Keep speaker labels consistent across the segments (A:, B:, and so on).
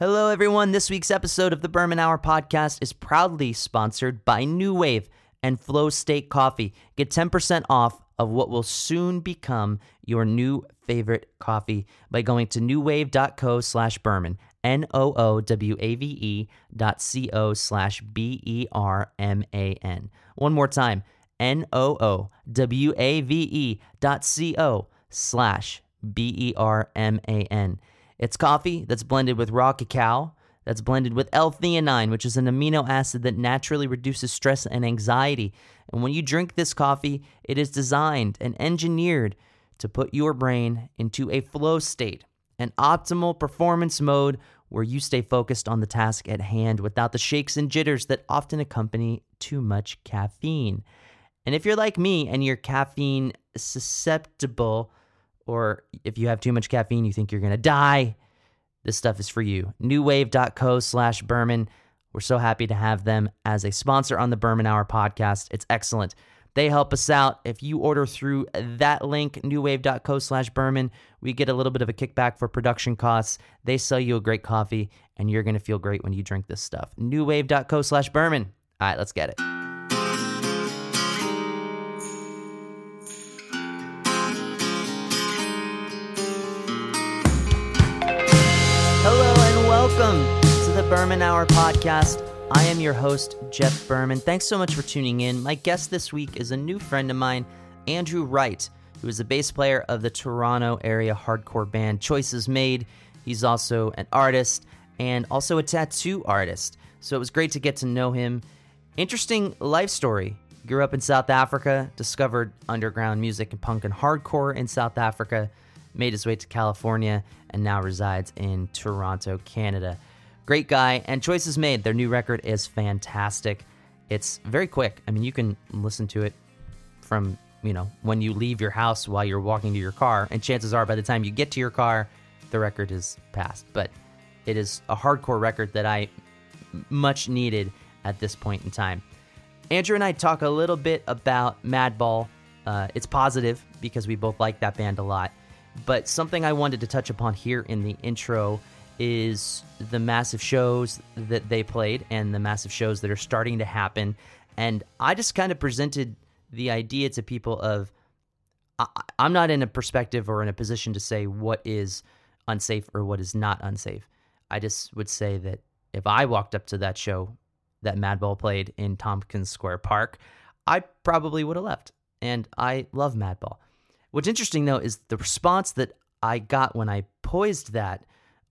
A: Hello, everyone. This week's episode of the Berman Hour podcast is proudly sponsored by NooWave and Flow State Coffee. Get 10% off of what will soon become your new favorite coffee by going to NooWave.co slash Berman, N-O-O-W-A-V-E dot C-O slash B-E-R-M-A-N. One more time, N-O-O-W-A-V-E dot C-O slash B-E-R-M-A-N. It's coffee that's blended with raw cacao, that's blended with L-theanine, which is an amino acid that naturally reduces stress and anxiety. And when you drink this coffee, it is designed and engineered to put your brain into a flow state, an optimal performance mode where you stay focused on the task at hand without the shakes and jitters that often accompany too much caffeine. And if you're like me and you're caffeine susceptible, or if you have too much caffeine, you think you're going to die, this stuff is for you. NooWave.co slash Berman. We're so happy to have them as a sponsor on the Berman Hour podcast. It's excellent. They help us out. If you order through that link, NooWave.co slash Berman, we get a little bit of a kickback for production costs. They sell you a great coffee, and you're going to feel great when you drink this stuff. NooWave.co slash Berman. All right, let's get it. Welcome to the Berman Hour podcast. I am your host, Jeff Berman. Thanks so much for tuning in. My guest this week is a new friend of mine, Andrew Wright, who is a bass player of the Toronto area hardcore band Choices Made. He's also an artist and also a tattoo artist. So it was great to get to know him. Interesting life story. Grew up in South Africa, discovered underground music and punk and hardcore in South Africa, made his way to California, and now resides in Toronto, Canada. Great guy, and Choices Made. Their new record is fantastic. It's very quick. I mean, you can listen to it from, you know, when you leave your house while you're walking to your car, and chances are by the time you get to your car, the record is passed. But it is a hardcore record that I much needed at this point in time. Andrew and I talk a little bit about Madball. Uh, it's positive because we both like that band a lot. But something I wanted to touch upon here in the intro is the massive shows that they played and the massive shows that are starting to happen. And I just kind of presented the idea to people of I, I'm not in a perspective or in a position to say what is unsafe or what is not unsafe. I just would say that if I walked up to that show that Madball played in Tompkins Square Park, I probably would have left. And I love Madball. What's interesting though is the response that I got when I poised that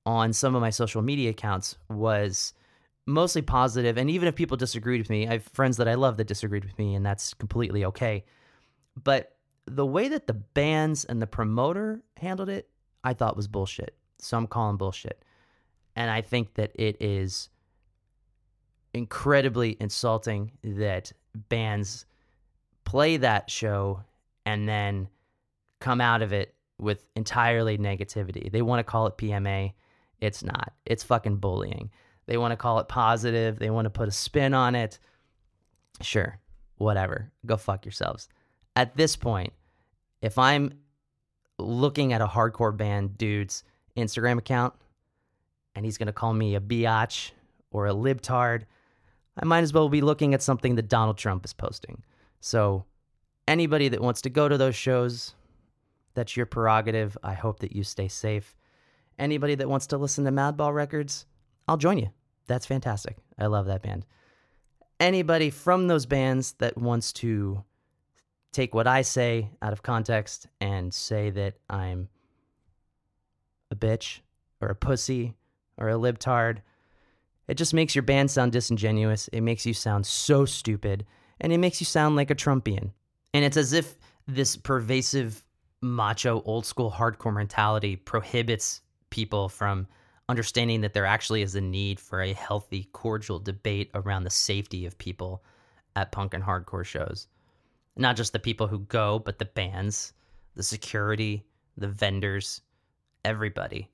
A: on some of my social media accounts was mostly positive and even if people disagreed with me, I have friends that I love that disagreed with me and that's completely okay. But the way that the bands and the promoter handled it, I thought was bullshit. So I'm calling bullshit. And I think that it is incredibly insulting that bands play that show and then come out of it with entirely negativity. They want to call it PMA. It's not. It's fucking bullying. They want to call it positive. They want to put a spin on it. Sure, whatever. Go fuck yourselves. At this point, if I'm looking at a hardcore band dude's Instagram account and he's going to call me a biatch or a libtard, I might as well be looking at something that Donald Trump is posting. So, anybody that wants to go to those shows, that's your prerogative. I hope that you stay safe. Anybody that wants to listen to Madball records, I'll join you. That's fantastic. I love that band. Anybody from those bands that wants to take what I say out of context and say that I'm a bitch or a pussy or a libtard, it just makes your band sound disingenuous. It makes you sound so stupid and it makes you sound like a Trumpian. And it's as if this pervasive macho old school hardcore mentality prohibits people from understanding that there actually is a need for a healthy, cordial debate around the safety of people at punk and hardcore shows. Not just the people who go, but the bands, the security, the vendors, everybody.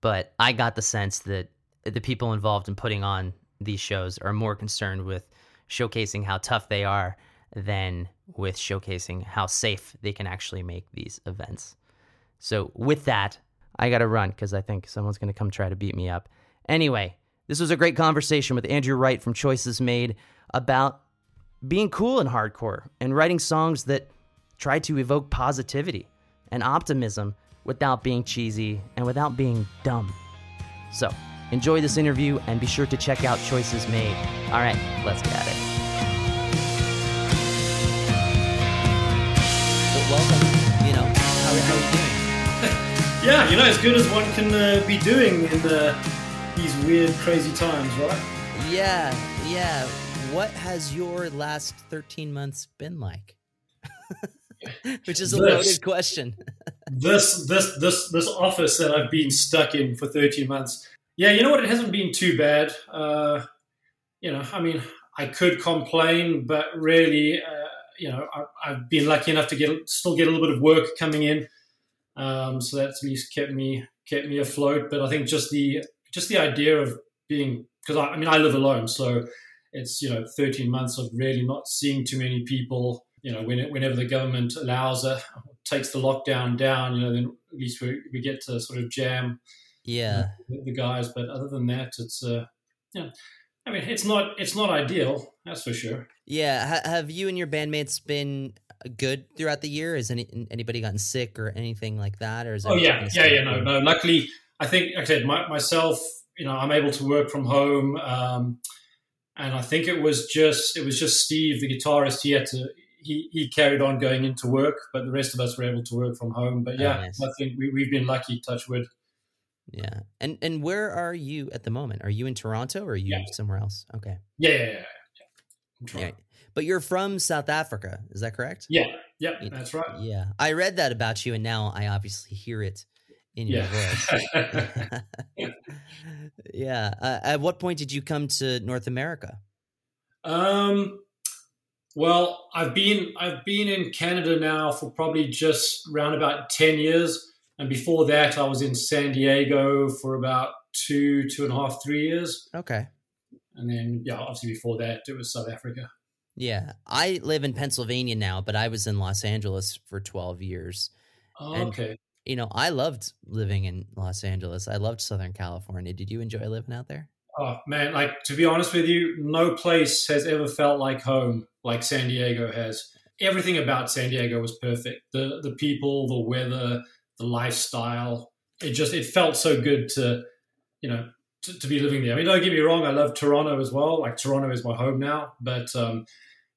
A: But I got the sense that the people involved in putting on these shows are more concerned with showcasing how tough they are than with showcasing how safe they can actually make these events. So, with that, I got to run because I think someone's going to come try to beat me up. Anyway, this was a great conversation with Andrew Wright from Choices Made about being cool in hardcore and writing songs that try to evoke positivity and optimism without being cheesy and without being dumb. So, enjoy this interview and be sure to check out Choices Made. All right, let's get at it. Welcome, you know, how, how are you doing?
B: yeah, you know, as good as one can uh, be doing in uh, these weird, crazy times, right?
A: Yeah, yeah. What has your last 13 months been like? Which is a this, loaded question.
B: this this this this office that I've been stuck in for 13 months. Yeah, you know what? It hasn't been too bad. Uh, you know, I mean, I could complain, but really, uh, you know, I, have been lucky enough to get still get a little bit of work coming in, um, so that's at least kept me kept me afloat. But I think just the just the idea of being because I, I mean I live alone, so it's you know 13 months of really not seeing too many people you know, when whenever the government allows it, takes the lockdown down, you know, then at least we, we get to sort of jam
A: yeah
B: the, the guys. But other than that, it's uh, yeah, I mean, it's not it's not ideal, that's for sure.
A: Yeah, have you and your bandmates been good throughout the year? Has any anybody gotten sick or anything like that? Or is
B: oh yeah, yeah, yeah, no, no. Luckily, I think like I said my, myself, you know, I'm able to work from home. Um, and I think it was just it was just Steve, the guitarist. He had to he, he carried on going into work, but the rest of us were able to work from home. But yeah, oh, nice. I think we, we've been lucky, touch wood.
A: Yeah. And and where are you at the moment? Are you in Toronto or are you yeah. somewhere else? Okay.
B: Yeah, yeah, yeah. yeah.
A: yeah. But you're from South Africa, is that correct?
B: Yeah, yeah, that's right.
A: Yeah. I read that about you and now I obviously hear it in your voice. yeah. Uh, at what point did you come to North America?
B: Um well, I've been I've been in Canada now for probably just around about ten years, and before that, I was in San Diego for about two two and a half three years.
A: Okay,
B: and then yeah, obviously before that, it was South Africa.
A: Yeah, I live in Pennsylvania now, but I was in Los Angeles for twelve years.
B: Oh, and, okay.
A: You know, I loved living in Los Angeles. I loved Southern California. Did you enjoy living out there?
B: Oh man, like to be honest with you, no place has ever felt like home like San Diego has. Everything about San Diego was perfect. The the people, the weather, the lifestyle. It just it felt so good to, you know, to, to be living there. I mean, don't get me wrong, I love Toronto as well. Like Toronto is my home now, but um,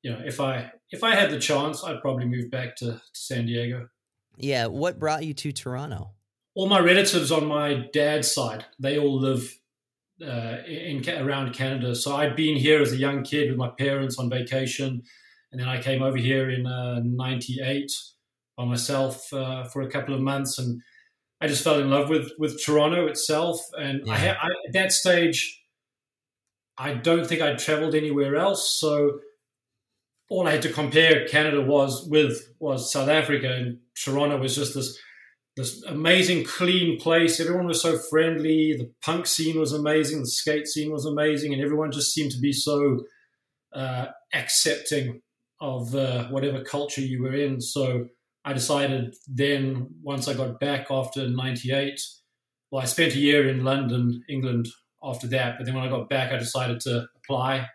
B: you know, if I if I had the chance, I'd probably move back to, to San Diego.
A: Yeah, what brought you to Toronto?
B: All my relatives on my dad's side, they all live uh, in around Canada. So I'd been here as a young kid with my parents on vacation, and then I came over here in '98 uh, by myself uh, for a couple of months, and I just fell in love with with Toronto itself. And yeah. I, I, at that stage, I don't think I'd traveled anywhere else, so all I had to compare Canada was with was South Africa, and Toronto was just this this amazing clean place. Everyone was so friendly. The punk scene was amazing. The skate scene was amazing, and everyone just seemed to be so uh, accepting of uh, whatever culture you were in. So I decided then, once I got back after '98, well, I spent a year in London, England after that. But then when I got back, I decided to apply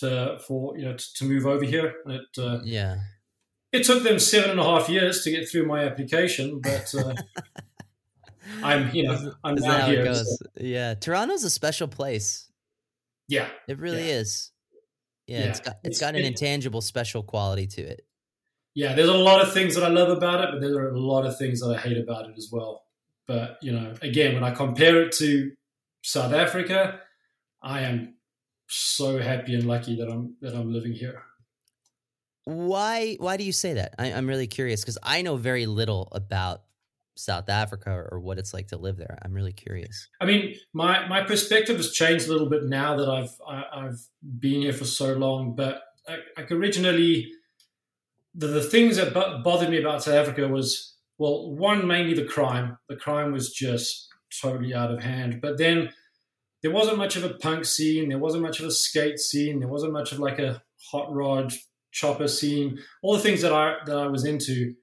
B: to for you know to, to move over here. And it, uh,
A: yeah
B: it took them seven and a half years to get through my application, but uh, I'm, you know, I'm is now here. So.
A: Yeah, Toronto's a special place.
B: Yeah,
A: it really yeah. is. Yeah, yeah, it's got it's, got an intangible, special quality to it.
B: Yeah, there's a lot of things that I love about it, but there are a lot of things that I hate about it as well. But you know, again, when I compare it to South Africa, I am so happy and lucky that I'm that I'm living here
A: why why do you say that? I, am really curious because I know very little about South Africa or, what it's like to live there. I'm really curious.
B: I mean, my my perspective has changed a little bit now that I've I, have i have been here for so long. But like originally, the, the things that bothered me about South Africa was well, one mainly the crime. The crime was just totally out of hand. But then there wasn't much of a punk scene. There wasn't much of a skate scene. There wasn't much of like a hot rod chopper scene, all the things that I that I was into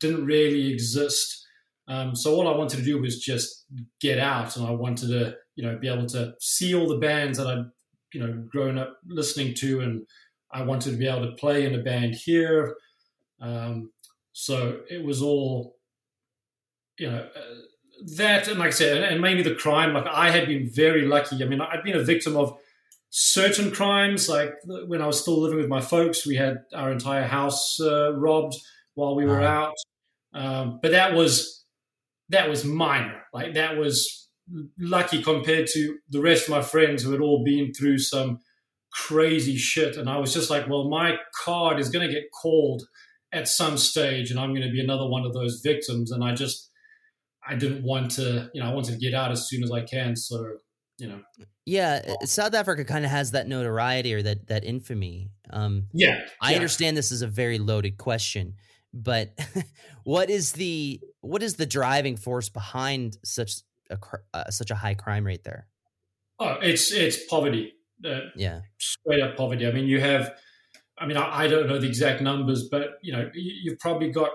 B: didn't really exist. Um, so all I wanted to do was just get out, and I wanted to you know, be able to see all the bands that I'd, you know, grown up listening to, and I wanted to be able to play in a band here. Um, so it was all, you know, uh, that, and like I said, and, and mainly the crime. Like I had been very lucky. I mean, I'd been a victim of certain crimes. Like when I was still living with my folks, we had our entire house uh, robbed while we were out. Um, but that was that was minor. Like that was lucky compared to the rest of my friends who had all been through some crazy shit. And I was just like, well, my card is going to get called at some stage, and I'm going to be another one of those victims. And I just I didn't want to, you know, I wanted to get out as soon as I can. So you know.
A: Yeah, uh, South Africa kind of has that notoriety or that that infamy. Um,
B: yeah,
A: I
B: yeah.
A: understand this is a very loaded question, but what is the what is the driving force behind such a uh, such a high crime rate there?
B: Oh, it's it's poverty.
A: Uh, yeah,
B: straight up poverty. I mean, you have. I mean, I, I don't know the exact numbers, but you know, you, you've probably got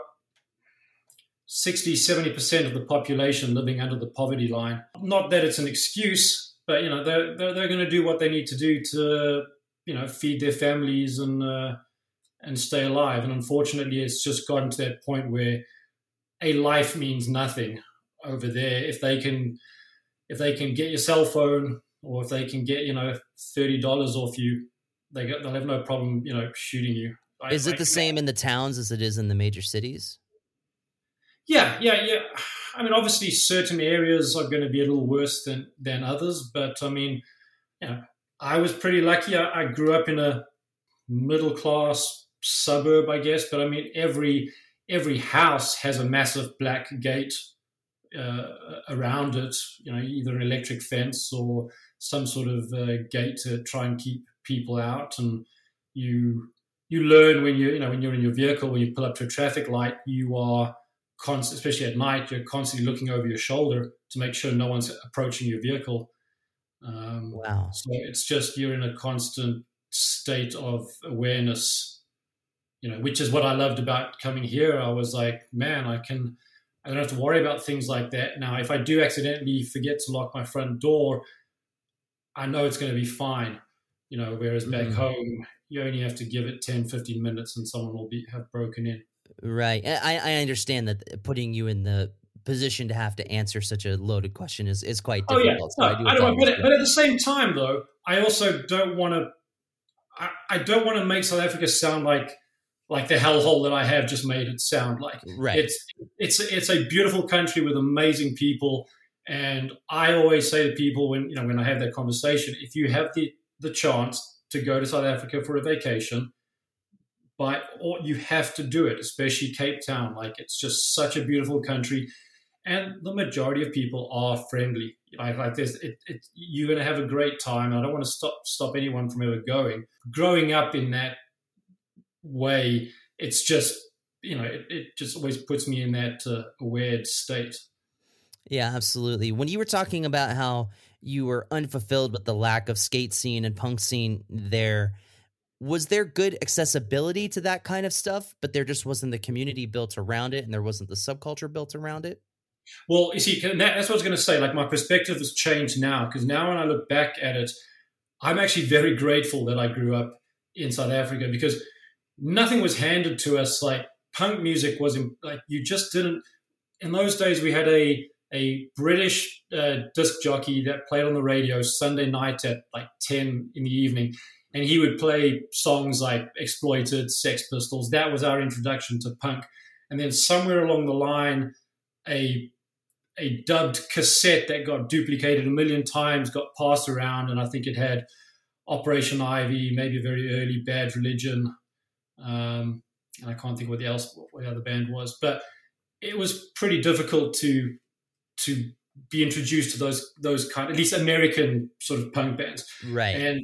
B: 60, 70% of the population living under the poverty line. Not that it's an excuse, but you know they're they're, they're going to do what they need to do to you know feed their families and uh, and stay alive. And unfortunately, it's just gotten to that point where a life means nothing over there. If they can if they can get your cell phone or if they can get you know thirty dollars off you, they get, they'll have no problem you know shooting you.
A: Is it the same in the towns as it is in the major cities?
B: Yeah, yeah, yeah. I mean, obviously, certain areas are going to be a little worse than than others, but I mean, you know, I was pretty lucky. I, I grew up in a middle class suburb, I guess, but I mean, every every house has a massive black gate uh, around it. You know, either an electric fence or some sort of uh, gate to try and keep people out. And you you learn when you you know when you're in your vehicle when you pull up to a traffic light, you are const- especially at night, you're constantly looking over your shoulder to make sure no one's approaching your vehicle.
A: Um, wow.
B: So it's just you're in a constant state of awareness, you know, which is what I loved about coming here. I was like, man, I can, I don't have to worry about things like that. Now, if I do accidentally forget to lock my front door, I know it's going to be fine, you know, whereas back mm. home, you only have to give it 10, 15 minutes and someone will be have broken in.
A: Right. I, I understand that putting you in the position to have to answer such a loaded question is, is quite difficult.
B: Oh, yeah. No, so I, I don't but, but, at the same time, though, I also don't want to. I, I don't want to make South Africa sound like like the hellhole that I have just made it sound like.
A: Right.
B: It's it's it's a beautiful country with amazing people, and I always say to people when you know when I have that conversation, if you have the the chance to go to South Africa for a vacation, by but you have to do it, especially Cape Town. Like it's just such a beautiful country, and the majority of people are friendly. Like, like this, it, it, you're going to have a great time. I don't want to stop stop anyone from ever going. Growing up in that way, it's just you know, it, it just always puts me in that uh, aware state.
A: Yeah, absolutely. When you were talking about how you were unfulfilled with the lack of skate scene and punk scene there was there good accessibility to that kind of stuff, but there just wasn't the community built around it and there wasn't the subculture built around it?
B: Well, you see, that's what I was going to say. Like, my perspective has changed now because now when I look back at it, I'm actually very grateful that I grew up in South Africa because nothing was handed to us. Like, punk music was not like, you just didn't. In those days, we had a a British uh, disc jockey that played on the radio Sunday night at like 10 in the evening and he would play songs like Exploited, Sex Pistols. That was our introduction to punk. And then somewhere along the line, a a dubbed cassette that got duplicated a million times got passed around, and I think it had Operation Ivy, maybe a very early Bad Religion, um, and I can't think what the else what the other band was, but it was pretty difficult to to be introduced to those those kind, at least American sort of punk bands,
A: right?
B: And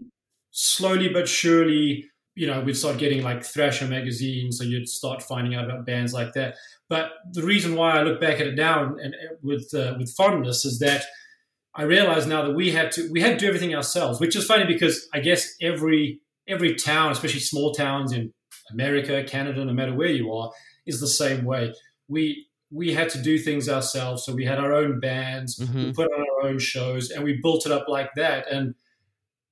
B: slowly but surely, you know, we'd start getting like Thrasher magazine, so you'd start finding out about bands like that. But the reason why I look back at it now and, and with uh, with fondness is that I realize now that we had to we had to do everything ourselves, which is funny because I guess every every town, especially small towns in America, Canada, no matter where you are, is the same way. We we had to do things ourselves. So we had our own bands,
A: Mhm.
B: we put on our own shows, and we built it up like that. And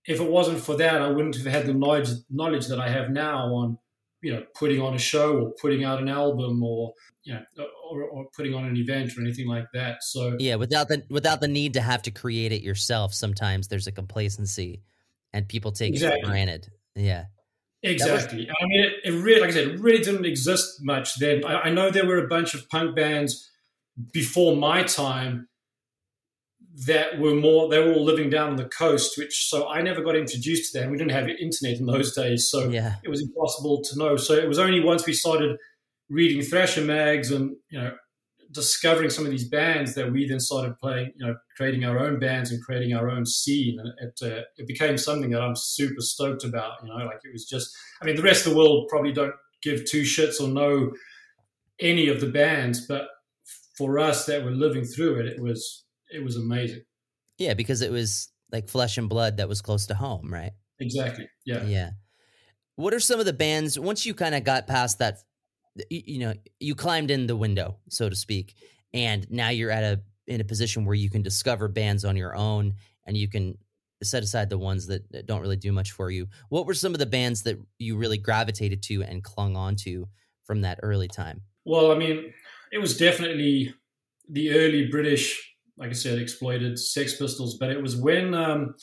B: if it wasn't for that, I wouldn't have had the knowledge knowledge that I have now on, you know, putting on a show or putting out an album or you know, or, or putting on an event or anything like that. So
A: Yeah, without the without the need to have to create it yourself, sometimes there's a complacency and people take it for granted. Yeah.
B: Exactly. I mean, it, it really, like I said, it really didn't exist much then. I, I know there were a bunch of punk bands before my time that were more, they were all living down on the coast, which, so I never got introduced to them. We didn't have internet in those days. So
A: Yeah.
B: it was impossible to know. So it was only once we started reading Thrasher mags and, you know, discovering some of these bands that we then started playing, you know, creating our own bands and creating our own scene. And it, uh, it became something that I'm super stoked about, you know, like it was just, I mean, the rest of the world probably don't give two shits or know any of the bands, but for us that were living through it, it was, it was amazing.
A: Yeah, because it was like flesh and blood that was close to home, right?
B: Exactly. Yeah.
A: Yeah. What are some of the bands once you kind of got past that you, know, you climbed in the window, so to speak, and now you're at a in a position where you can discover bands on your own and you can set aside the ones that, that don't really do much for you. What were some of the bands that you really gravitated to and clung on to from that early time?
B: Well, I mean, it was definitely the early British, like I said, exploited Sex Pistols, but it was when um,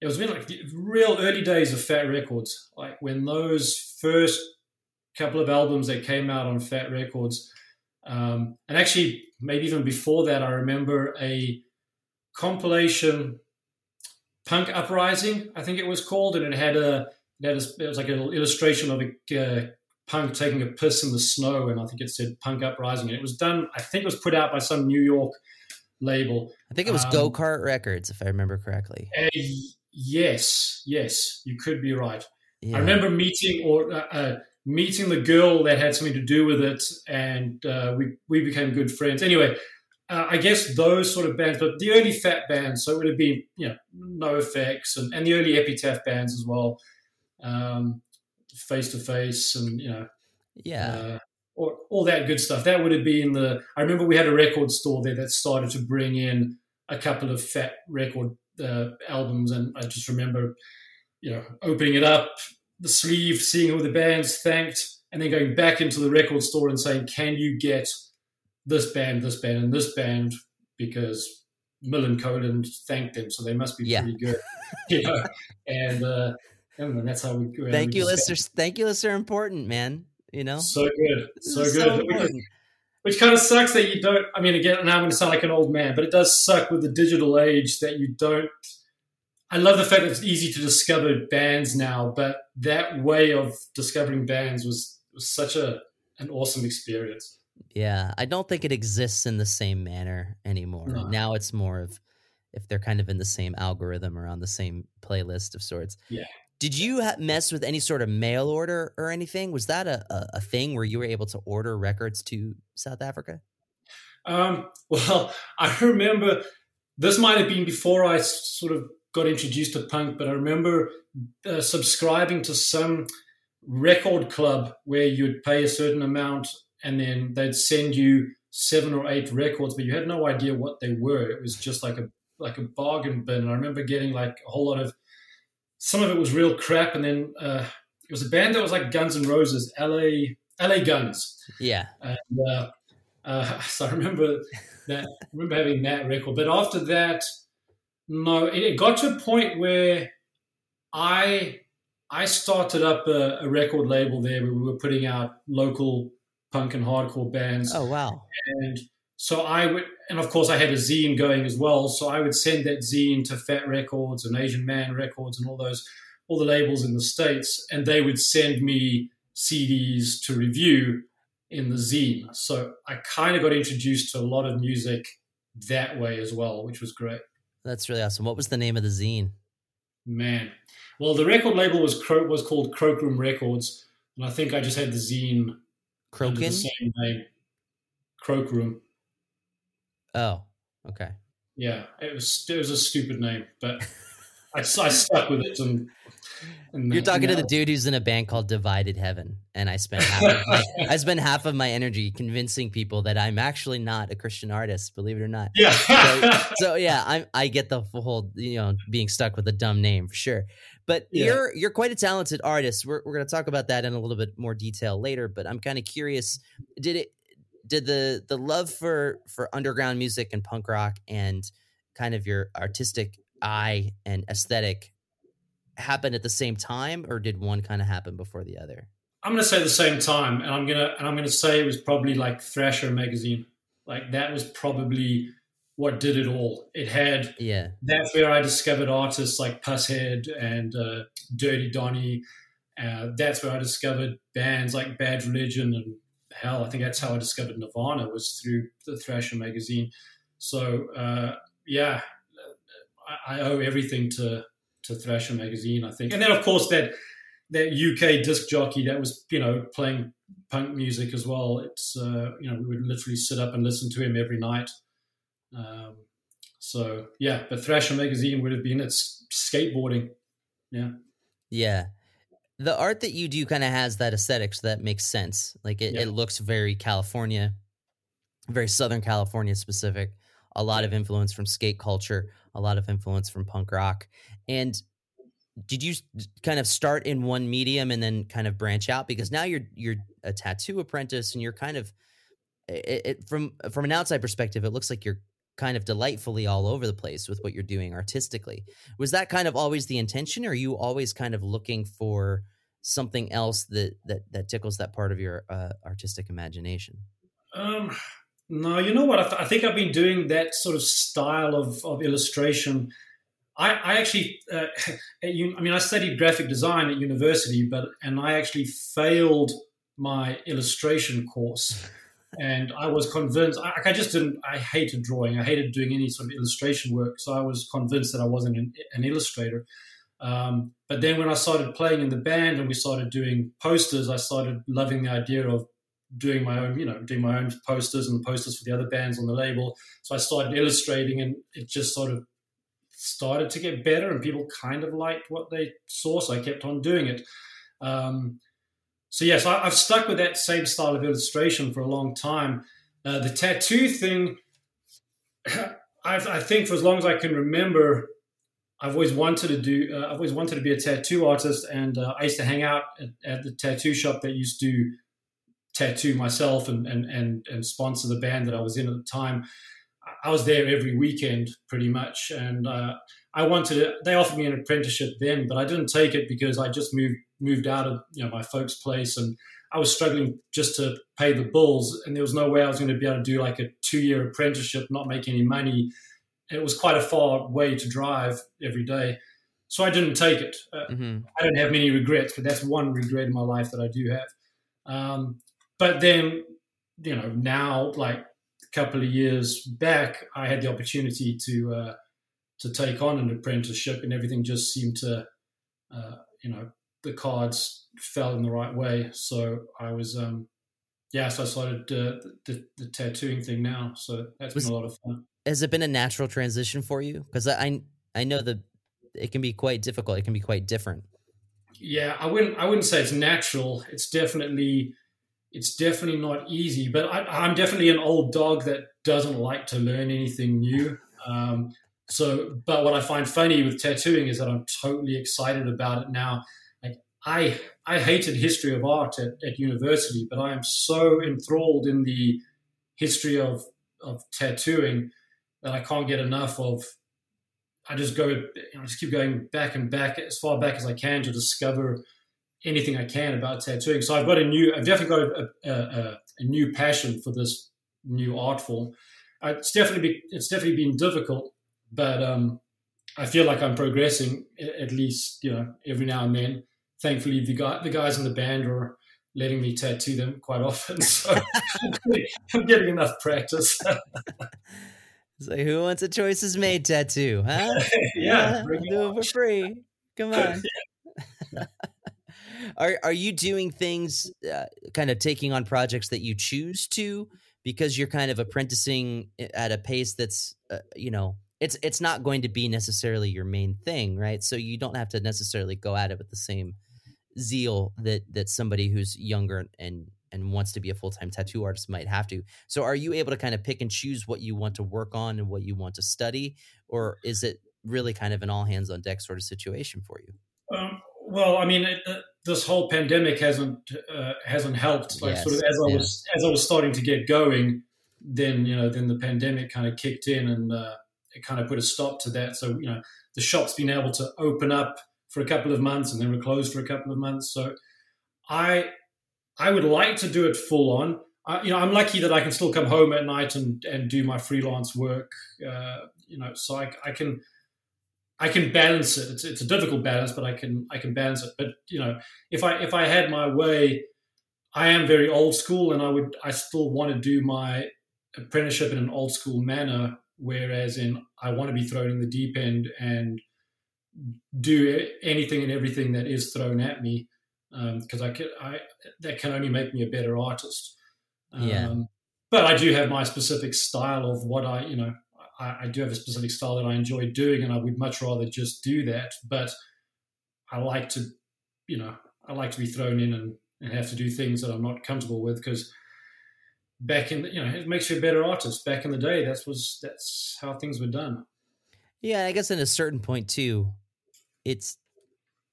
B: it was when like the real early days of Fat Wreck Chords, like when those first couple of albums that came out on Fat Wreck Chords, um, and actually maybe even before that, I remember a compilation, Punk Uprising, I think it was called, and it had a it, had a, it was like an illustration of a uh, punk taking a piss in the snow, and I think it said Punk Uprising. And it was done, I think it was put out by some New York label.
A: I think it was
B: Um,
A: Go Kart Records, if I remember correctly.
B: Uh, yes, yes, you could be right.
A: Yeah.
B: I remember meeting or uh, uh, meeting the girl that had something to do with it, and uh, we we became good friends. Anyway, uh, I guess those sort of bands, but the early Fat bands, so it would have been you know NOFX and, and the early Epitaph bands as well, um, Face to Face, and you know
A: Yeah.
B: uh, or all that good stuff. That would have been the. I remember we had a record store there that started to bring in a couple of fat record uh, albums, and I just remember, you know, opening it up, the sleeve, seeing all the bands thanked, and then going back into the record store and saying, "Can you get this band, this band, and this band?" Because Millencolin thanked them, so they must be
A: Yeah.
B: pretty good, you know. And uh, and that's how we.
A: Thank
B: we
A: you listeners. Thank you lists are important, man. You know?
B: So good, so good. Which- which kind of sucks that you don't. I mean, again, now I'm going to sound like an old man, but it does suck with the digital age that you don't. I love the fact that it's easy to discover bands now, but that way of discovering bands was, was such a an awesome experience.
A: Yeah, I don't think it exists in the same manner anymore.
B: No.
A: Now it's more of if they're kind of in the same algorithm or on the same playlist of sorts.
B: Yeah.
A: Did you ha- mess with any sort of mail order or anything? Was that a, a, a thing where you were able to order records to South Africa?
B: Um, well, I remember this might have been before I sort of got introduced to punk, but I remember uh, subscribing to some record club where you'd pay a certain amount and then they'd send you seven or eight records, but you had no idea what they were. It was just like a like a bargain bin. And I remember getting like a whole lot of some of it was real crap, and then uh, it was a band that was like Guns N' Roses, LA LA Guns.
A: Yeah.
B: And uh, uh, so I remember that. I remember having that record, but after that, no, it, got to a point where I I started up a, a record label there where we were putting out local punk and hardcore bands,
A: Oh wow.
B: and so I would, and of course I had a zine going as well. So I would send that zine to Fat Wreck Chords and Asian Man Records and all those all the labels in the states, and they would send me CDs to review in the zine. So I kind of got introduced to a lot of music that way as well, which was great.
A: That's really awesome. What was the name of the zine?
B: Man, well, the record label was Cro- was called Croakroom Records, and I think I just had the zine under the same name, Croakroom.
A: Oh, okay.
B: Yeah, it was it was a stupid name, but I, I stuck with it and
A: you're talking to the dude who's in a band called Divided Heaven, and I spent half of my, I spent half of my energy convincing people that I'm actually not a Christian artist, believe it or not.
B: Yeah.
A: so, so, yeah, I I get the whole you know being stuck with a dumb name for sure. But yeah. you're you're quite a talented artist. We're we're going to talk about that in a little bit more detail later. But I'm kind of curious. Did it did the the love for for underground music and punk rock and kind of your artistic eye and aesthetic happen at the same time, or did one kind of happen before the other?
B: I'm gonna say the same time, and I'm gonna and I'm gonna say it was probably like Thrasher magazine. Like that was probably what did it all. It had
A: yeah.
B: That's where I discovered artists like Pushead and uh, Dirty Donny. Uh, that's where I discovered bands like Bad Religion and hell, I think that's how I discovered Nirvana was through the Thrasher magazine. So uh, yeah, I, I owe everything to to Thrasher magazine, I think. And then of course that that UK disc jockey that was you know playing punk music as well. It's uh, you know we would literally sit up and listen to him every night. Um, so yeah, but Thrasher magazine would have been it's skateboarding. Yeah.
A: Yeah. The art that you do kind of has that aesthetic, so that makes sense. Like it, yeah. it looks very California, very Southern California specific. A lot of influence from skate culture, a lot of influence from punk rock. And did you kind of start in one medium and then kind of branch out? Because now you're you're a tattoo apprentice and you're kind of it, it, from from an outside perspective it looks like you're kind of delightfully all over the place with what you're doing artistically. Was that kind of always the intention or are you always kind of looking for something else that that that tickles that part of your uh, artistic imagination?
B: Um no you know what I, th- I think i've been doing that sort of style of of illustration I, I actually, uh, I mean, I studied graphic design at university, but and I actually failed my illustration course, and I was convinced. I, I just didn't. I hated drawing. I hated doing any sort of illustration work. So I was convinced that I wasn't an, an illustrator. Um, but then when I started playing in the band and we started doing posters, I started loving the idea of doing my own, you know, doing my own posters and posters for the other bands on the label. So I started illustrating, and it just sort of started to get better and people kind of liked what they saw, so I kept on doing it. Um, so yes, I, have stuck with that same style of illustration for a long time. Uh, the tattoo thing, I, I, think for as long as I can remember, I've always wanted to do. Uh, I've always wanted to be a tattoo artist, and uh, I used to hang out at, at, the tattoo shop that used to tattoo myself and, and and and sponsor the band that I was in at the time. I was there every weekend pretty much, and uh, I wanted it. They offered me an apprenticeship then, but I didn't take it because I just moved moved out of you know my folks' place, and I was struggling just to pay the bills, and there was no way I was going to be able to do like a two year apprenticeship, not make any money. It was quite a far way to drive every day, so I didn't take it. Uh, mm-hmm. I don't have many regrets, but that's one regret in my life that I do have. Um, but then, you know, now like a couple of years back, I had the opportunity to uh, to take on an apprenticeship, and everything just seemed to, uh, you know, the cards fell in the right way. So I was, um, yeah, so I started uh, the, the, tattooing thing now. So that's was, been a lot of fun.
A: Has it been a natural transition for you? Because I I know that it can be quite difficult. It can be quite different.
B: Yeah, I wouldn't I wouldn't say it's natural. It's definitely it's definitely not easy. But I, am definitely an old dog that doesn't like to learn anything new. Um, so, but what I find funny with tattooing is that I'm totally excited about it now. Like I, I hated history of art at, at university, but I am so enthralled in the history of of tattooing that I can't get enough of. I just go, know, just keep going back and back as far back as I can to discover anything I can about tattooing. So I've got a new, I've definitely got a, a, a new passion for this new art form. It's definitely, be, it's definitely been difficult, but um, I feel like I'm progressing at least, you know, every now and then. Thankfully, the guy, the guys in the band are letting me tattoo them quite often, so I'm getting enough practice.
A: so, who wants a choices made tattoo? Huh?
B: yeah,
A: yeah do it for free. Come on. Are are you doing things, uh, kind of taking on projects that you choose to because you're kind of apprenticing at a pace that's, uh, you know, it's it's not going to be necessarily your main thing, right? So you don't have to necessarily go at it with the same zeal that that somebody who's younger and and wants to be a full-time tattoo artist might have to. So are you able to kind of pick and choose what you want to work on and what you want to study or is it really kind of an all hands on deck sort of situation for you?
B: Um, well, I mean, it, uh, this whole pandemic hasn't uh, hasn't helped. Like
A: Yes,
B: sort of as I
A: yeah.
B: was as I was starting to get going, then you know, then the pandemic kind of kicked in and uh, it kind of put a stop to that. So you know, the shop's been able to open up for a couple of months and then we're closed for a couple of months. So I I would like to do it full on. I, you know, I'm lucky that I can still come home at night and and do my freelance work. Uh, you know, so I, I can I can balance it. It's, it's a difficult balance, but I can I can balance it. But you know, if I if I had my way, I am very old school, and I would I still want to do my apprenticeship in an old school manner. Whereas in I want to be thrown in the deep end and do anything and everything that is thrown at me because I can I that can only make me a better artist.
A: Yeah.
B: Um, but I do have my specific style of what I you know I, I do have a specific style that I enjoy doing, and I would much rather just do that. But I like to, you know, I like to be thrown in and, and have to do things that I'm not comfortable with because back in, the, you know, it makes you a better artist. Back in the day, that was that's how things were done.
A: Yeah, I guess in a certain point too, it's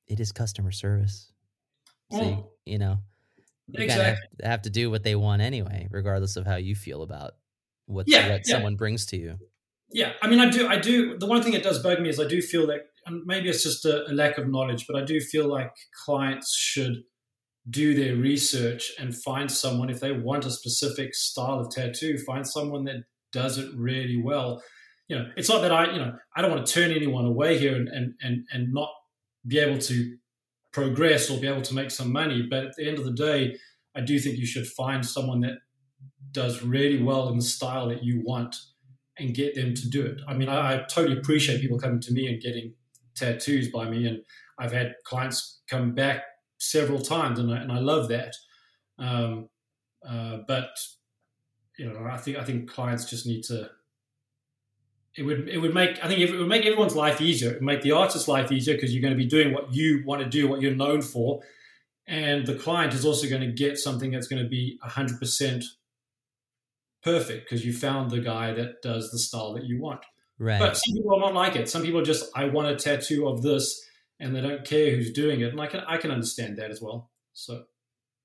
A: it is customer service. So you,
B: Mm.
A: you know, you of have, have to do what they want anyway, regardless of how you feel about what
B: Yeah,
A: what
B: yeah.
A: someone brings to you.
B: Yeah, I mean, I do, I do. The one thing that does bug me is I do feel that, and maybe it's just a, a lack of knowledge, but I do feel like clients should do their research and find someone if they want a specific style of tattoo, find someone that does it really well. You know, it's not that I, you know, I don't want to turn anyone away here and and and, and not be able to progress or be able to make some money, but at the end of the day, I do think you should find someone that does really well in the style that you want and get them to do it. I mean, I, I totally appreciate people coming to me and getting tattoos by me, and I've had clients come back several times, and I, and I love that. Um, uh, but you know, I think I think clients just need to. It would it would make I think it would make everyone's life easier. It would make the artist's life easier because you're going to be doing what you want to do, what you're known for, and the client is also going to get something that's going to be hundred percent perfect because you found the guy that does the style that you want.
A: Right.
B: But some people are not like it. Some people just, I want a tattoo of this, and they don't care who's doing it. And I can, I can understand that as well. So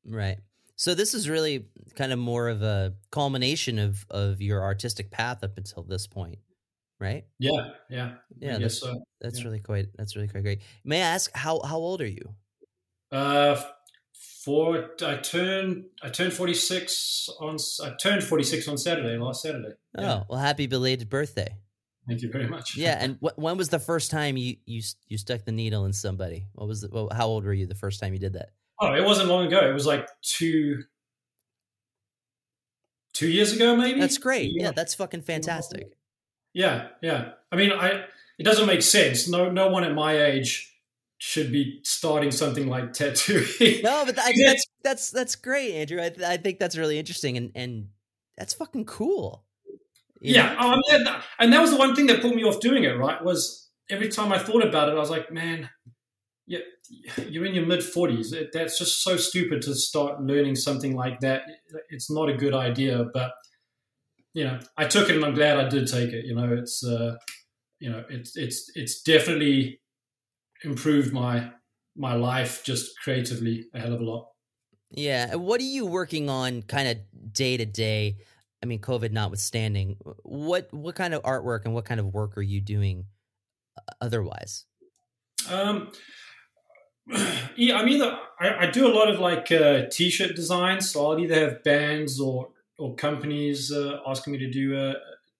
A: Right. So this is really kind of more of a culmination of of your artistic path up until this point, right?
B: yeah, yeah,
A: Yeah, that's
B: so.
A: that's
B: yeah.
A: really quite that's really quite great. May I ask how how old are you?
B: Uh, for I turned, I turned forty six on, I turned forty six on Saturday, last Saturday.
A: Oh,
B: Yeah.
A: well, happy belated birthday.
B: Thank you very much.
A: Yeah, and wh- when was the first time you you you stuck the needle in somebody? What was the, well, how old were you the first time you did that?
B: oh, it wasn't long ago. It was like two, two years ago, maybe.
A: That's great.
B: Yeah.
A: Yeah, that's fucking fantastic.
B: Yeah, yeah. I mean, I it doesn't make sense. No, no one at my age should be starting something like tattooing.
A: No, but I, that's that's that's great, Andrew. I, th- I think that's really interesting, and and that's fucking cool.
B: Yeah, oh, I that- and that was the one thing that put me off doing it. Right, was every time I thought about it, I was like, man, yeah, you're in your mid forties. That's just so stupid to start learning something like that. It's not a good idea, but you know, I took it, and I'm glad I did take it. You know, it's uh, you know, it's it's it's definitely improved my my life just creatively a hell of a lot.
A: Yeah. What are you working on, kind of day to day? I mean, COVID notwithstanding, what what kind of artwork and what kind of work are you doing uh, otherwise?
B: Um, yeah, I'm either I, I do a lot of like uh, t-shirt designs, so I'll either have bands or or companies uh, asking me to do a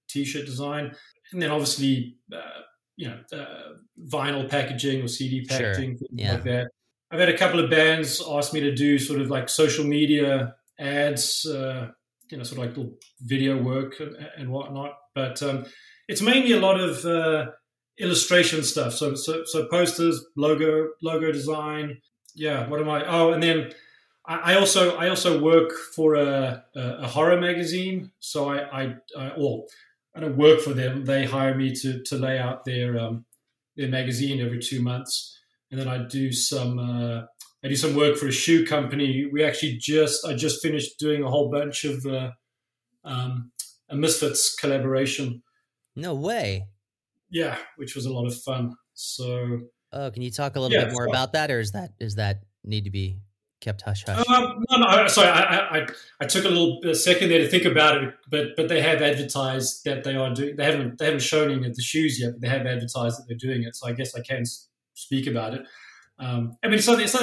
B: t-shirt design, and then obviously uh, you know uh, vinyl packaging or CD
A: Sure,
B: packaging things
A: yeah.
B: like that. I've had a couple of bands ask me to do sort of like social media ads, uh, you know, sort of like little video work and, and whatnot. But um, it's mainly a lot of uh, illustration stuff. So, so, so posters, logo, logo design. Yeah. What am I? Oh, and then I, also, I also work for a, a, a horror magazine. So I, I, I well, I don't work for them. They hire me to to lay out their um, their magazine every two months, and then I do some uh, I do some work for a shoe company. We actually just I just finished doing a whole bunch of uh, um, a Misfits collaboration.
A: No way.
B: Yeah, which was a lot of fun. So,
A: oh, can you talk a little yeah, bit more about that, or is that is that need to be kept hush hush?
B: Um, no, no. Sorry, I, I, I took a little a second there to think about it, but but they have advertised that they are doing. They haven't they haven't shown any of the shoes yet, but they have advertised that they're doing it. So I guess I can speak about it. Um, I mean, it's something, it's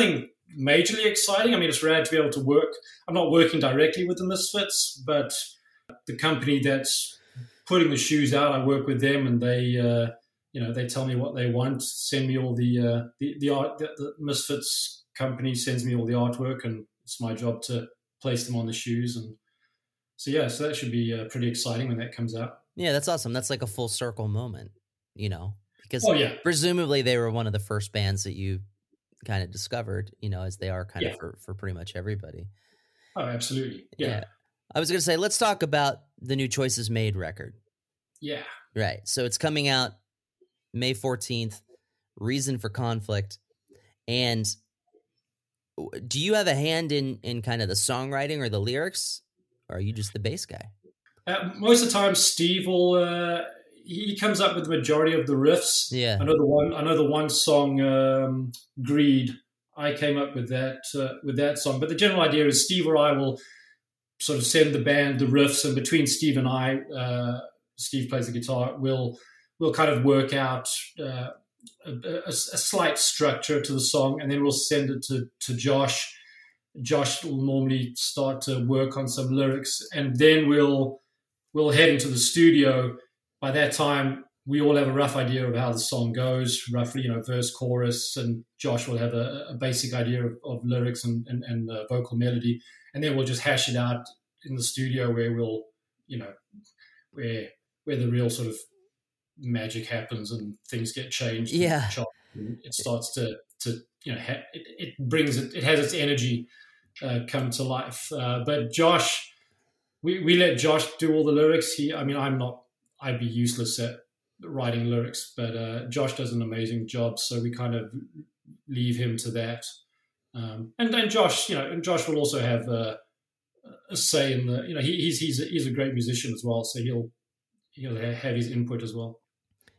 B: majorly exciting. I mean, it's rare to be able to work. I'm not working directly with the Misfits, but the company that's putting the shoes out, I work with them, and they. Uh, you know, they tell me what they want, send me all the uh, the. The, the Misfits company sends me all the artwork, and it's my job to place them on the shoes. And so yeah, so that should be uh, pretty exciting when that comes out.
A: Yeah, that's awesome. That's like a full circle moment, you know, because
B: oh, yeah.
A: presumably they were one of the first bands that you kind of discovered, you know, as they are kind yeah. of for, for pretty much everybody.
B: Oh, absolutely. Yeah. yeah.
A: I was going to say, let's talk about the new Choices Made record.
B: Yeah.
A: Right. So it's coming out May 14th, Reason for Conflict. And do you have a hand in in kind of the songwriting or the lyrics? Or are you just the bass guy?
B: Uh, most of the time steve will uh, he comes up with the majority of the riffs.
A: Yeah.
B: I know the one i know the one song um, greed. I came up with that uh, with that song. But the general idea is steve or i will sort of send the band the riffs and between steve and i uh, steve plays the guitar we'll we'll kind of work out uh, a, a, slight structure to the song, and then we'll send it to, to Josh. Josh will normally start to work on some lyrics, and then we'll we'll head into the studio. By that time, we all have a rough idea of how the song goes, roughly, you know, verse, chorus, and Josh will have a, a basic idea of, of lyrics and, and, and vocal melody, and then we'll just hash it out in the studio where we'll, you know, where where the real sort of magic happens and things get changed.
A: Yeah,
B: it starts to to you know ha- it, it, brings it it has its energy uh, come to life. Uh, but Josh, we we let Josh do all the lyrics. He, I mean, I'm not. I'd be useless at writing lyrics, but uh, Josh does an amazing job. So we kind of leave him to that. Um, and then Josh, you know, and Josh will also have a, a say in the, you know, he, he's he's a, he's a great musician as well, so he'll he'll have his input as well.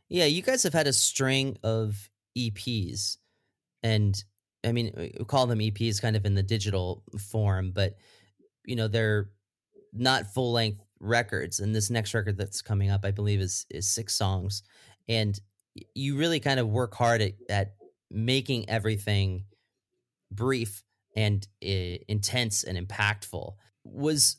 A: Yeah, you guys have had a string of EPs, and I mean, we call them EPs kind of in the digital form, but you know they're not full length records. And this next record that's coming up, I believe, is is six songs, and you really kind of work hard at, at making everything brief and uh, intense and impactful. Was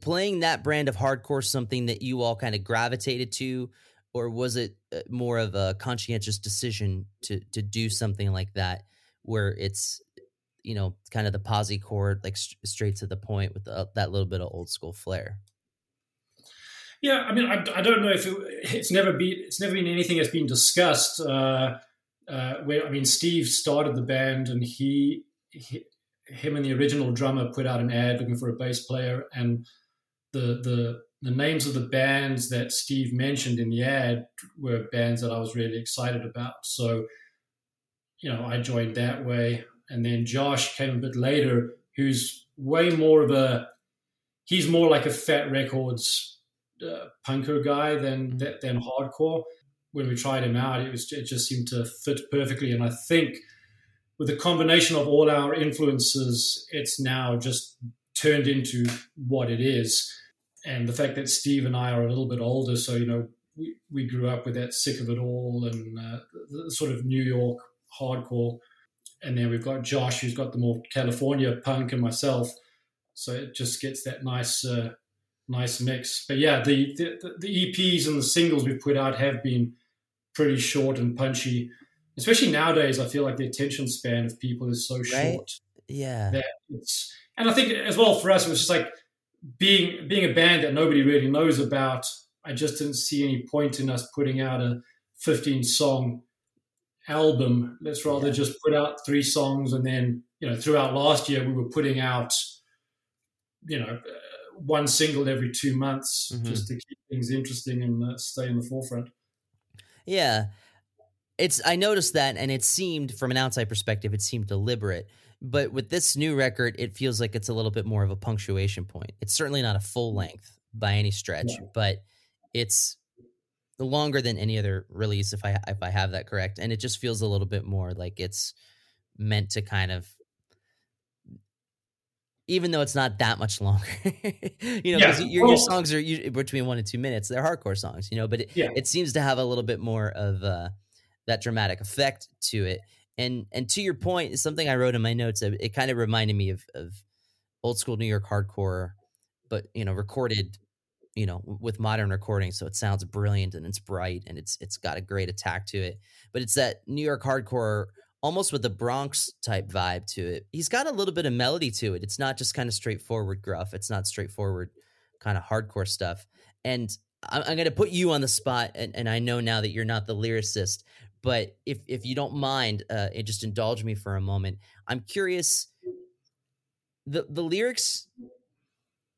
A: playing that brand of hardcore something that you all kind of gravitated to? or was it more of a conscientious decision to to do something like that where it's you know kind of the posicore like st- straight to the point with the, that little bit of old school flair.
B: Yeah i mean i, I don't know if it, it's never been it's never been anything that's been discussed uh, uh, where i mean steve started the band and he, he him and the original drummer put out an ad looking for a bass player and the the the names of the bands that Steve mentioned in the ad were bands that I was really excited about. So, you know, I joined that way. And then Josh came a bit later, who's way more of a, he's more like a Fat Wreck Chords uh, punker guy than, mm-hmm. than hardcore. When we tried him out, it was it just seemed to fit perfectly. And I think with the combination of all our influences, it's now just turned into what it is and the fact that Steve and I are a little bit older, so you know we, we grew up with that sick of it all and uh, the, the sort of New York hardcore, and then we've got Josh who's got the more California punk and myself, so it just gets that nice uh, nice mix. But yeah, the, the the EPs and the singles we've put out have been pretty short and punchy. Especially nowadays, I feel like the attention span of people is so right? short.
A: Yeah,
B: that it's and I think as well for us, it was just like being being a band that nobody really knows about, I just didn't see any point in us putting out a 15 song album. Let's rather yeah. just put out three songs, and then you know throughout last year we were putting out, you know, uh, one single every two months mm-hmm. just to keep things interesting and uh, stay in the forefront.
A: Yeah, it's I noticed that, and it seemed from an outside perspective, it seemed deliberate. But with this new record, it feels like it's a little bit more of a punctuation point. It's certainly not a full length by any stretch, yeah. but it's longer than any other release if I if I have that correct, and it just feels a little bit more like it's meant to kind of even though it's not that much longer, you know, yeah. your, your, songs are between one and two minutes. They're hardcore songs, you know, but it, yeah. it seems to have a little bit more of uh, that dramatic effect to it. And and to your point, something I wrote in my notes. It kind of reminded me of, of old school New York hardcore, but you know, recorded, you know, with modern recording, so it sounds brilliant and it's bright and it's it's got a great attack to it. But it's that New York hardcore almost with the Bronx type vibe to it. He's got a little bit of melody to it. It's not just kind of straightforward gruff. It's not straightforward kind of hardcore stuff. And I'm, going to put you on the spot, and, and, I know now that you're not the lyricist, but if if you don't mind, uh, just indulge me for a moment. I'm curious. The the lyrics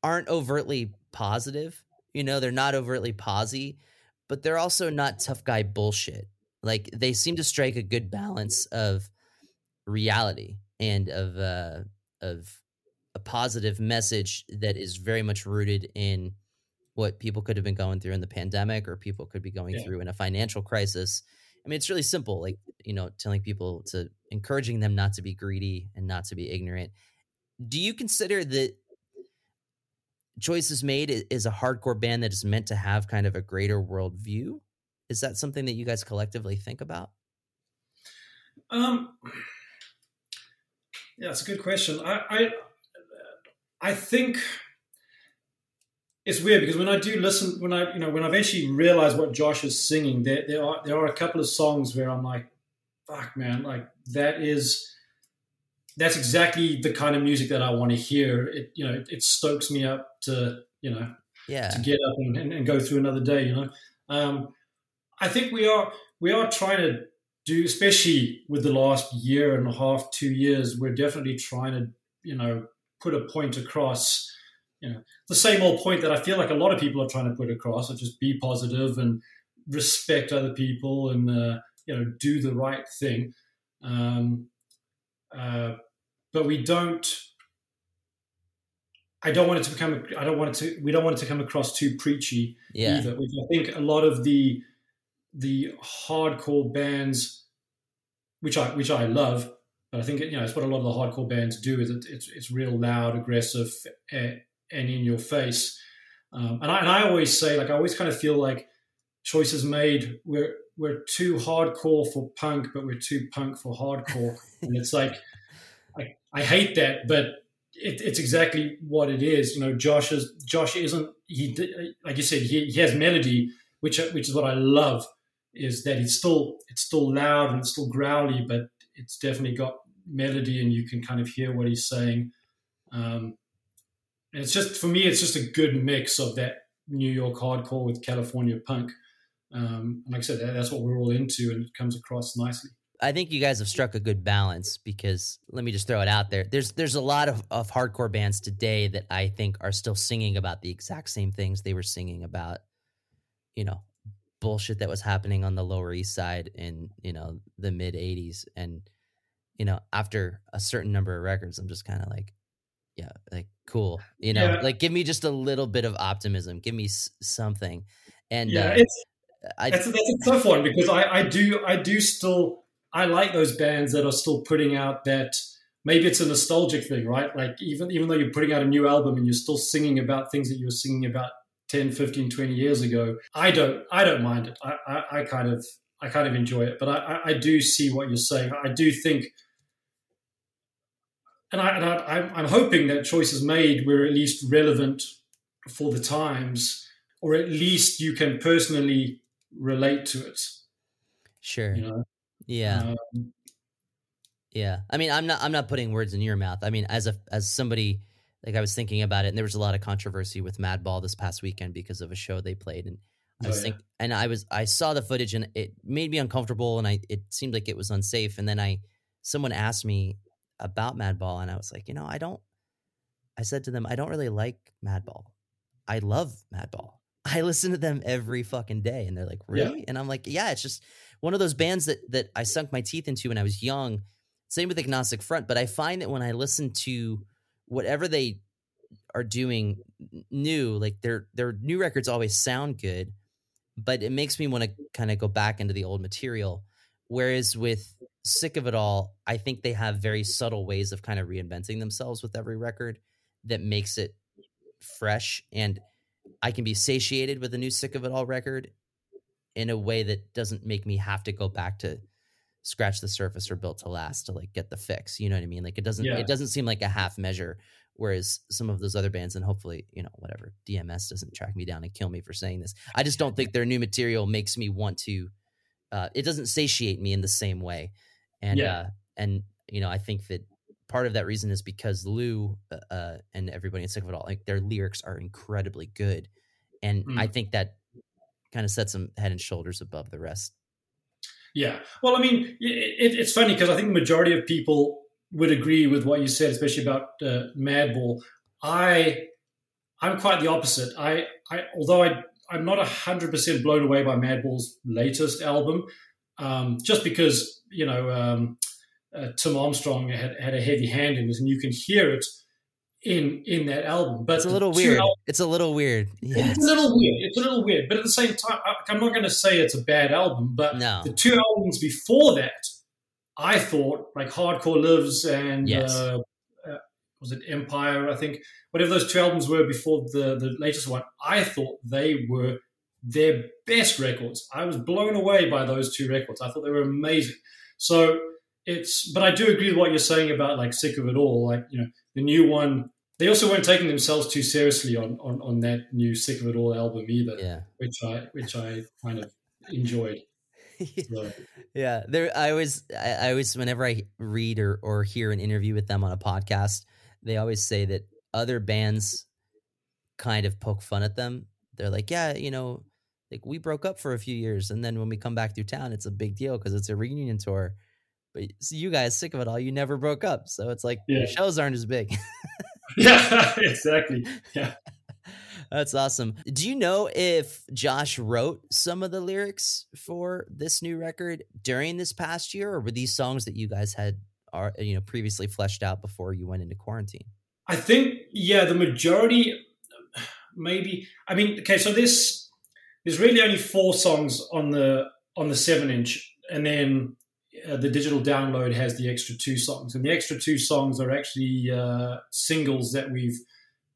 A: aren't overtly positive. You know, they're not overtly posy, but they're also not tough guy bullshit. Like they seem to strike a good balance of reality and of uh, of a positive message that is very much rooted in what people could have been going through in the pandemic or people could be going yeah. through in a financial crisis. I mean, it's really simple, like, you know, telling people to encouraging them not to be greedy and not to be ignorant. Do you consider that Choices Made is a hardcore band that is meant to have kind of a greater worldview? Is that something that you guys collectively think about?
B: Um, yeah, it's a good question. I, I, I think it's weird because when I do listen, when I, you know, when I've actually realized what Josh is singing, there, there are there are a couple of songs where I'm like, fuck, man, like that is that's exactly the kind of music that I want to hear. It, you know, it, it stokes me up to, you know,
A: yeah,
B: to get up and, and, and go through another day. You know, um, I think we are we are trying to do, especially with the last year and a half, two years, we're definitely trying to, you know, put a point across, you know, the same old point that I feel like a lot of people are trying to put across, which is be positive and respect other people and uh, you know do the right thing. Um, uh, but we don't. I don't want it to become. I don't want it to. We don't want it to come across too preachy
A: yeah.
B: either. Which I think a lot of the the hardcore bands, which I which I love, but I think you know it's what a lot of the hardcore bands do is it, it's it's real loud, aggressive, and in your face. Um, and I and I always say like I always kind of feel like choices made we're we're too hardcore for punk, but we're too punk for hardcore, and it's like I, I hate that, but it, it's exactly what it is. You know, Josh is Josh isn't he like you said he, he has melody, which which is what I love is that it's still it's still loud and it's still growly, but it's definitely got melody and you can kind of hear what he's saying. Um, and it's just for me, it's just a good mix of that New York hardcore with California punk. Um, like I said, that's what we're all into, and it comes across nicely.
A: I think you guys have struck a good balance because let me just throw it out there. There's there's a lot of, of hardcore bands today that I think are still singing about the exact same things they were singing about, you know, bullshit that was happening on the Lower East Side in you know the mid '80s, and you know after a certain number of records, I'm just kind of like, yeah, like cool, you know, yeah. like give me just a little bit of optimism, give me s- something, and
B: yeah, uh, it's I, that's, that's a tough one because I, I do I do still I like those bands that are still putting out that maybe it's a nostalgic thing, right? Like even even though you're putting out a new album and you're still singing about things that you were singing about 10 15 20 years ago i don't i don't mind it i i, I kind of i kind of enjoy it but I, I do see what you're saying i do think and, I, and I, i'm hoping that choices made were at least relevant for the times or at least you can personally relate to it.
A: Sure.
B: You know?
A: Yeah. Um, yeah. I mean i'm not i'm not putting words in your mouth. I mean as a as somebody like I was thinking about it, and there was a lot of controversy with Madball this past weekend because of a show they played, and I was oh, yeah. think, and I was I saw the footage, and it made me uncomfortable, and I it seemed like it was unsafe, and then I someone asked me about Madball, and I was like, you know, I don't. I said to them, I don't really like Madball. I love Madball. I listen to them every fucking day. And they're like, really? Yeah. And I'm like, yeah, it's just one of those bands that that I sunk my teeth into when I was young. Same with Agnostic Front. But I find that when I listen to whatever they are doing new, like their their new records always sound good, but it makes me want to kind of go back into the old material. Whereas with Sick of It All, I think they have very subtle ways of kind of reinventing themselves with every record that makes it fresh and I can be satiated with a new Sick of It All record in a way that doesn't make me have to go back to scratch the surface or built to last to like get the fix. You know what I mean? Like it doesn't yeah. it doesn't seem like a half measure. Whereas some of those other bands, and hopefully, you know, whatever, DMS doesn't track me down and kill me for saying this. I just don't think their new material makes me want to uh it doesn't satiate me in the same way. And yeah. uh and you know, I think that part of that reason is because Lou uh, uh, and everybody in Sick of It All, like their lyrics are incredibly good, and mm. I think that kind of sets them head and shoulders above the rest.
B: Yeah, well, I mean, it, it's funny because I think the majority of people would agree with what you said, especially about uh, Madball. I, I'm quite the opposite. I, I although I, I'm not hundred percent blown away by Madball's latest album, um, just because you know. Um, uh, Tim Armstrong had, had a heavy hand in this, and you can hear it in in that album. But
A: it's a little weird. Albums, it's a little weird.
B: Yeah. It's a little weird. It's a little weird. But at the same time, I, am not going to say it's a bad album. But
A: no.
B: the two albums before that, I thought like Hardcore Lives and
A: yes.
B: uh, uh, was it Empire? I think whatever those two albums were before the the latest one, I thought they were their best records. I was blown away by those two records. I thought they were amazing. So it's but I do agree with what you're saying about like sick of it all. Like you know, the new one. They also weren't taking themselves too seriously on on, on that new sick of it all album either.
A: Yeah,
B: which I which I kind of enjoyed.
A: So. yeah, there. I always, I, I always, whenever I read or or hear an interview with them on a podcast, they always say that other bands kind of poke fun at them. They're like, yeah, you know, like we broke up for a few years, and then when we come back through town, it's a big deal because it's a reunion tour. But you guys sick of it all you never broke up. So it's like yeah. shows aren't as big.
B: Yeah exactly. Yeah.
A: That's awesome. Do you know if josh wrote some of the lyrics for this new record during this past year or were these songs that you guys had are you know previously fleshed out before you went into quarantine?
B: I think yeah the majority maybe i mean okay so this there's really only four songs on the on the seven inch and then uh, the digital download has the extra two songs, and the extra two songs are actually uh, singles that we've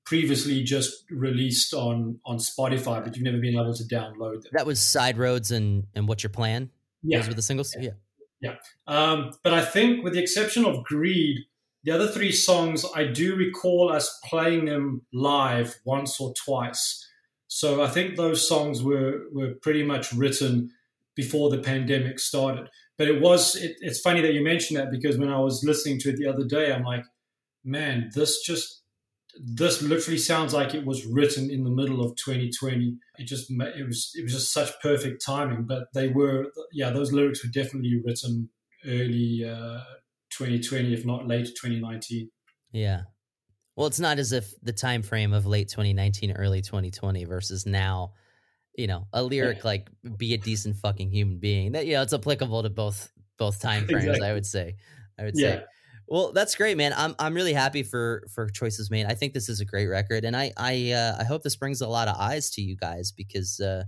B: previously just released on on Spotify, but you've never been able to download them.
A: That was Side Roads and and What's Your Plan?
B: Yeah,
A: those were the singles.
B: Yeah, yeah. Um, but I think, with the exception of Greed, the other three songs I do recall us playing them live once or twice. So I think those songs were were pretty much written before the pandemic started. But it was, it, it's funny that you mentioned that because when I was listening to it the other day, I'm like, man, this just, this literally sounds like it was written in the middle of 2020. It just, it was, it was just such perfect timing. But they were, yeah, those lyrics were definitely written early uh, 2020, if not late 2019.
A: Yeah. Well, it's not as if the time frame of late 2019, early 2020 versus now you know, a lyric yeah. like "be a decent fucking human being." That you know, it's applicable to both both time frames. Exactly. I would say. I would yeah. say. Well, that's great, man. I'm I'm really happy for for choices made. I think this is a great record, and I I uh, I hope this brings a lot of eyes to you guys because, uh,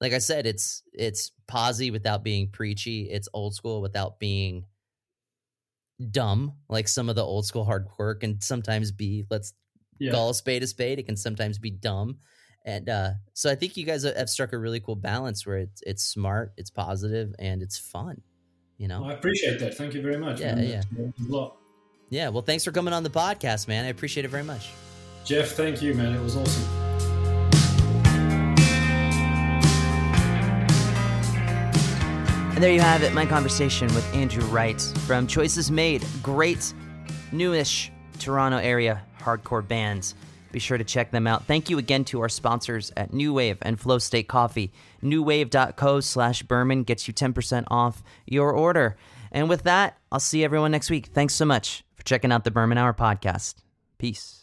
A: like I said, it's it's posy without being preachy. It's old school without being dumb, like some of the old school hardcore can sometimes be. Let's yeah. call a spade a spade. It can sometimes be dumb and uh, so I think you guys have struck a really cool balance where it's it's smart, it's positive, and it's fun. You know,
B: well, I appreciate that. Thank you very much.
A: Yeah,
B: man.
A: yeah. Yeah, well, thanks for coming on the podcast, man. I appreciate it very much.
B: Jeff, thank you, man. It was awesome.
A: And there you have it, my conversation with Andrew Wright from Choices Made. Great, newish Toronto area hardcore bands. Be sure to check them out. Thank you again to our sponsors at NooWave and Flow State Coffee. NooWave.co slash Berman gets you 10% off your order. And with that, I'll see everyone next week. Thanks so much for checking out the Berman Hour podcast. Peace.